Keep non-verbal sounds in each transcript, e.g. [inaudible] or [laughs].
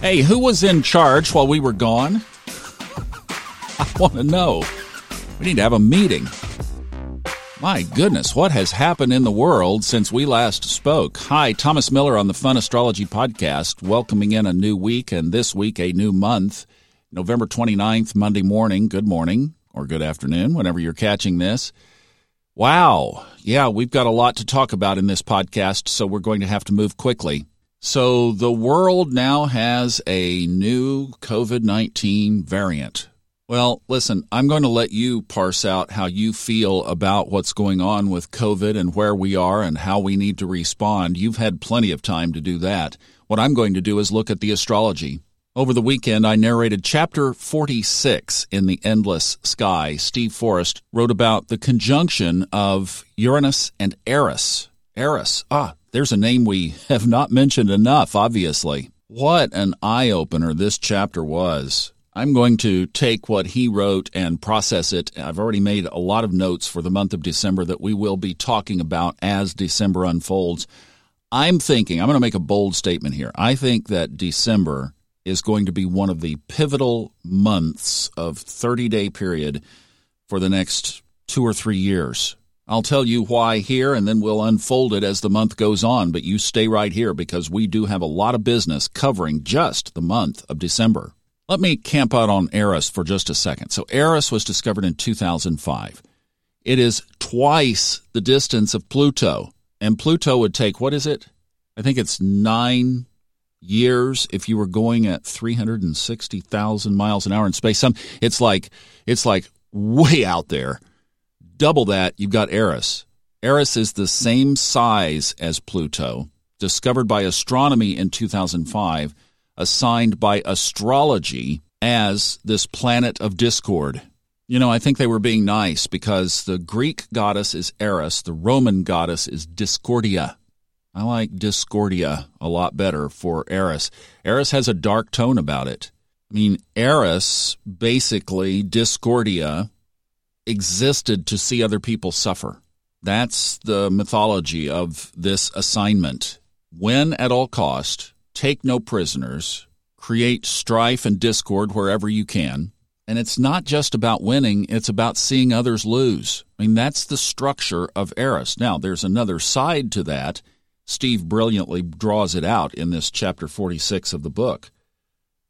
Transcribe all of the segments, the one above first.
Hey, who was in charge while we were gone? I want to know. We need to have a meeting. My goodness, what has happened in the world since we last spoke? Hi, Thomas Miller on the Fun Astrology Podcast, welcoming in a new week and this week a new month. November 29th, Monday morning. Good morning or good afternoon, whenever you're catching this. Wow. Yeah, we've got a lot to talk about in this podcast, so we're going to have to move quickly. So, the world now has a new COVID 19 variant. Well, listen, I'm going to let you parse out how you feel about what's going on with COVID and where we are and how we need to respond. You've had plenty of time to do that. What I'm going to do is look at the astrology. Over the weekend, I narrated chapter 46 in The Endless Sky. Steve Forrest wrote about the conjunction of Uranus and Eris. Eris, ah, there's a name we have not mentioned enough, obviously. What an eye opener this chapter was. I'm going to take what he wrote and process it. I've already made a lot of notes for the month of December that we will be talking about as December unfolds. I'm thinking, I'm going to make a bold statement here. I think that December is going to be one of the pivotal months of 30 day period for the next two or three years. I'll tell you why here and then we'll unfold it as the month goes on, but you stay right here because we do have a lot of business covering just the month of December. Let me camp out on Eris for just a second. So, Eris was discovered in 2005. It is twice the distance of Pluto. And Pluto would take, what is it? I think it's nine years if you were going at 360,000 miles an hour in space. Some, it's like, it's like way out there. Double that, you've got Eris. Eris is the same size as Pluto, discovered by astronomy in 2005 assigned by astrology as this planet of discord. You know, I think they were being nice because the Greek goddess is Eris, the Roman goddess is Discordia. I like Discordia a lot better for Eris. Eris has a dark tone about it. I mean, Eris, basically, Discordia, existed to see other people suffer. That's the mythology of this assignment. Win at all cost, take no prisoners, create strife and discord wherever you can. And it's not just about winning, it's about seeing others lose. I mean, that's the structure of Eris. Now, there's another side to that. Steve brilliantly draws it out in this chapter 46 of the book.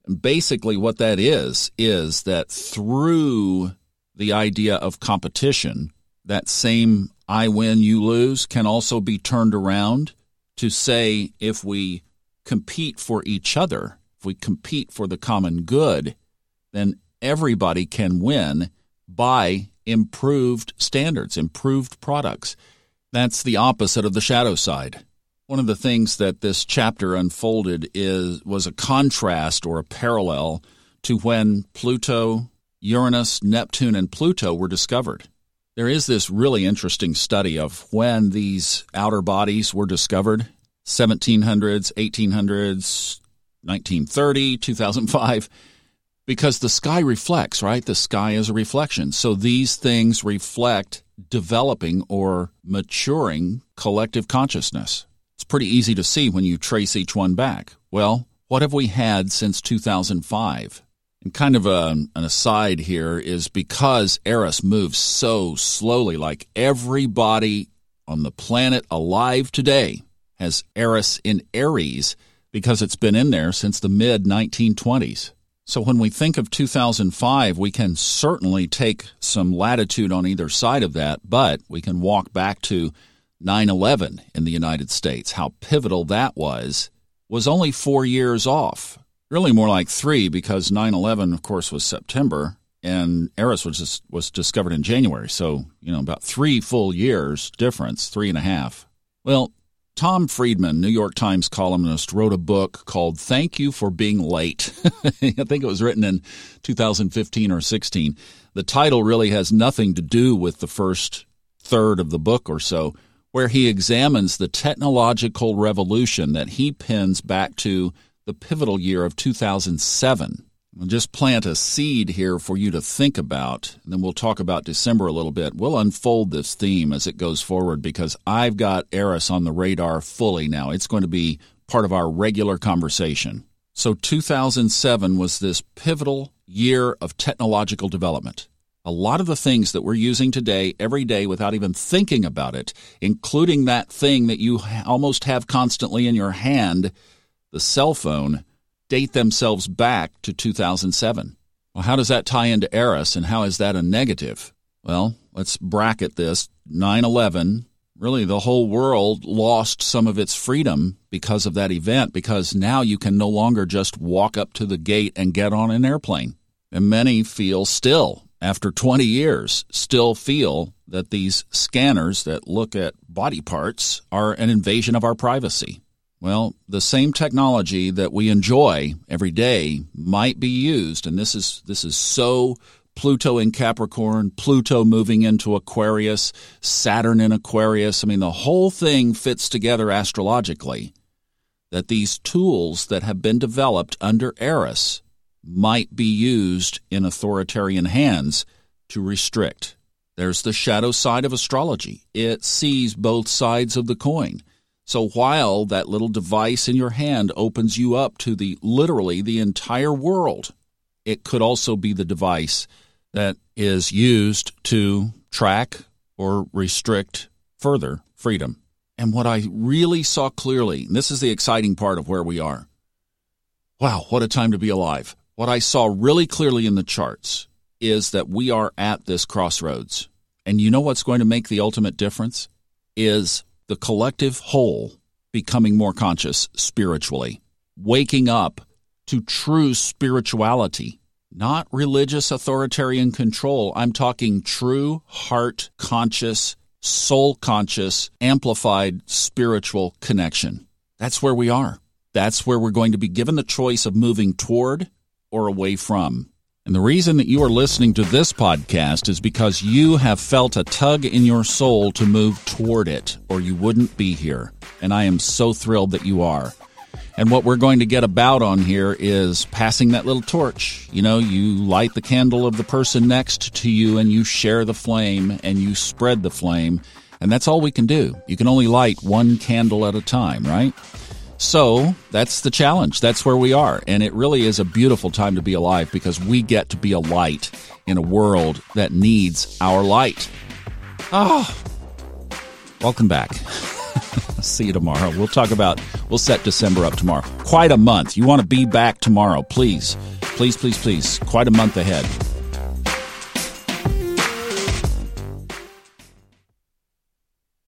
And basically, what that is, is that through the idea of competition, that same I win, you lose can also be turned around to say if we compete for each other, if we compete for the common good, then everybody can win by improved standards, improved products. That's the opposite of the shadow side. One of the things that this chapter unfolded is was a contrast or a parallel to when Pluto, Uranus, Neptune and Pluto were discovered. There is this really interesting study of when these outer bodies were discovered 1700s, 1800s, 1930, 2005, because the sky reflects, right? The sky is a reflection. So these things reflect developing or maturing collective consciousness. It's pretty easy to see when you trace each one back. Well, what have we had since 2005? And kind of a, an aside here is because Eris moves so slowly, like everybody on the planet alive today has Eris in Aries because it's been in there since the mid 1920s. So when we think of 2005, we can certainly take some latitude on either side of that, but we can walk back to 9 11 in the United States. How pivotal that was, was only four years off. Really more like three because 9 11, of course, was September and Eris was, just, was discovered in January. So, you know, about three full years difference, three and a half. Well, Tom Friedman, New York Times columnist, wrote a book called Thank You for Being Late. [laughs] I think it was written in 2015 or 16. The title really has nothing to do with the first third of the book or so, where he examines the technological revolution that he pins back to the pivotal year of 2007. I'll just plant a seed here for you to think about, and then we'll talk about December a little bit. We'll unfold this theme as it goes forward because I've got Eris on the radar fully now. It's going to be part of our regular conversation. So 2007 was this pivotal year of technological development. A lot of the things that we're using today every day without even thinking about it, including that thing that you almost have constantly in your hand, the cell phone, date themselves back to 2007. Well, how does that tie into Eris and how is that a negative? Well, let's bracket this 9 11. Really, the whole world lost some of its freedom because of that event, because now you can no longer just walk up to the gate and get on an airplane. And many feel still, after 20 years, still feel that these scanners that look at body parts are an invasion of our privacy. Well, the same technology that we enjoy every day might be used, and this is this is so Pluto in Capricorn, Pluto moving into Aquarius, Saturn in Aquarius. I mean, the whole thing fits together astrologically. That these tools that have been developed under Eris might be used in authoritarian hands to restrict. There's the shadow side of astrology. It sees both sides of the coin. So while that little device in your hand opens you up to the literally the entire world, it could also be the device that is used to track or restrict further freedom. And what I really saw clearly, and this is the exciting part of where we are. Wow, what a time to be alive. What I saw really clearly in the charts is that we are at this crossroads. And you know what's going to make the ultimate difference? Is the collective whole becoming more conscious spiritually, waking up to true spirituality not religious authoritarian control. I'm talking true heart conscious, soul conscious, amplified spiritual connection. That's where we are. That's where we're going to be given the choice of moving toward or away from. And the reason that you are listening to this podcast is because you have felt a tug in your soul to move toward it, or you wouldn't be here. And I am so thrilled that you are. And what we're going to get about on here is passing that little torch. You know, you light the candle of the person next to you and you share the flame and you spread the flame. And that's all we can do. You can only light one candle at a time, right? So that's the challenge. That's where we are. And it really is a beautiful time to be alive because we get to be a light in a world that needs our light. Oh, welcome back. [laughs] See you tomorrow. We'll talk about, we'll set December up tomorrow. Quite a month. You want to be back tomorrow, please. Please, please, please. Quite a month ahead.